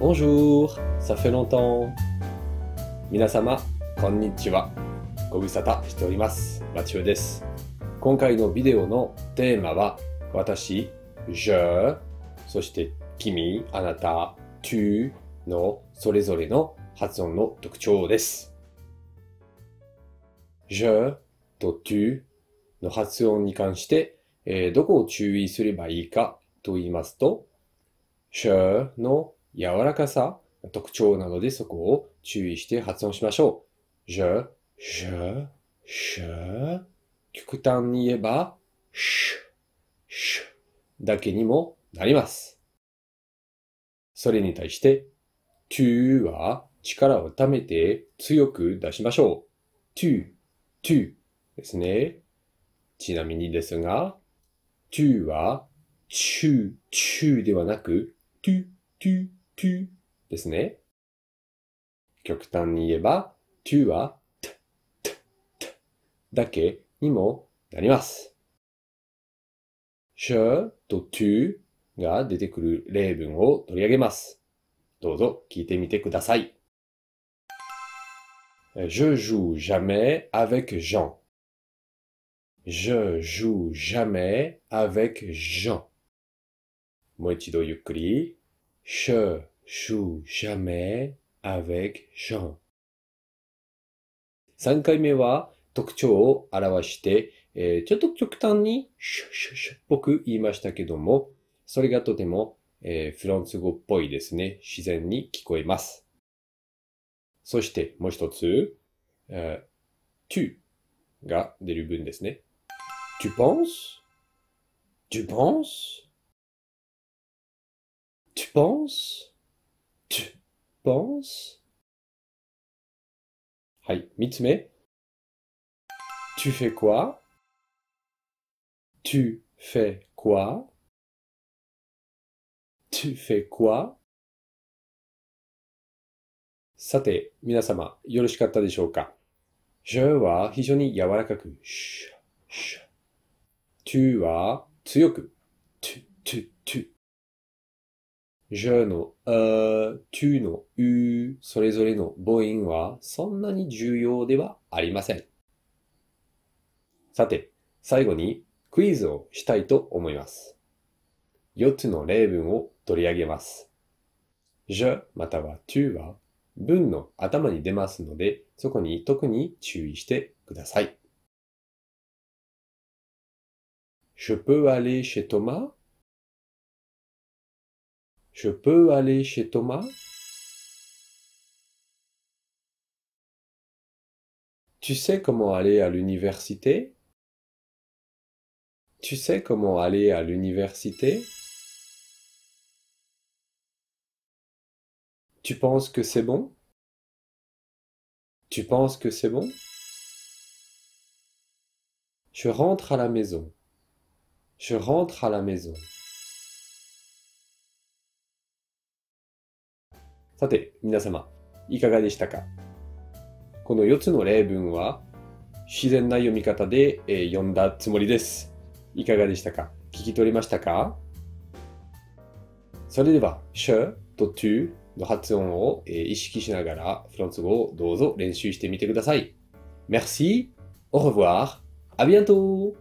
Bonjour, ça fait longtemps. 皆様、こんにちは。ご無沙汰しております。マチュです。今回のビデオのテーマは、私、je、そして君、あなた、tu のそれぞれの発音の特徴です。je と tu の発音に関して、えーどこを注意すればいいかと言いますと、je の柔らかさ特徴なのでそこを注意して発音しましょう。je, je, je 極端に言えば sh, sh だけにもなります。それに対して tu は力を貯めて強く出しましょう。tu, tu ですね。ちなみにですが、tu は chu, chu ではなく tu, tu, tu ですね。極端に言えば、tu は t, t, t だけにもなります。je と tu が出てくる例文を取り上げます。どうぞ聞いてみてください。Je joue jamais avec Jean. Je joue jamais avec Jean. もう一度ゆっくり。Je joue jamais avec Jean. 3回目は特徴を表して、えーちょっと極端にシュッシュッシュッっぽく言いましたけども、それがとても、えーフランス語っぽいですね。自然に聞こえます。そしてもう一つ、えー tu が出る文ですね。tu penses? tu penses? Tu penses? tu penses? はい、三つ目。tu fais quoi? tu fais quoi? tu fais quoi? さて、皆様、よろしかったでしょうか ?je は非常に柔らかく、シュシュ tu は強く、tu, tu, tu。Je の a、tu の u、それぞれの母音はそんなに重要ではありません。さて、最後にクイズをしたいと思います。4つの例文を取り上げます。je または tu は文の頭に出ますので、そこに特に注意してください。Je peux aller chez Thomas? Je peux aller chez Thomas? Tu sais comment aller à l'université? Tu sais comment aller à l'université? Tu penses que c'est bon? Tu penses que c'est bon? Je rentre à la maison. Je rentre à la maison. さて、皆様、いかがでしたか？この4つの例文は、自然な読み方で、え読んだつもりです。いかがでしたか？聞き取りましたか？それでは、je と tu の発音を、え意識しながらフランス語をどうぞ練習してみてください。Merci, au revoir, à bientôt!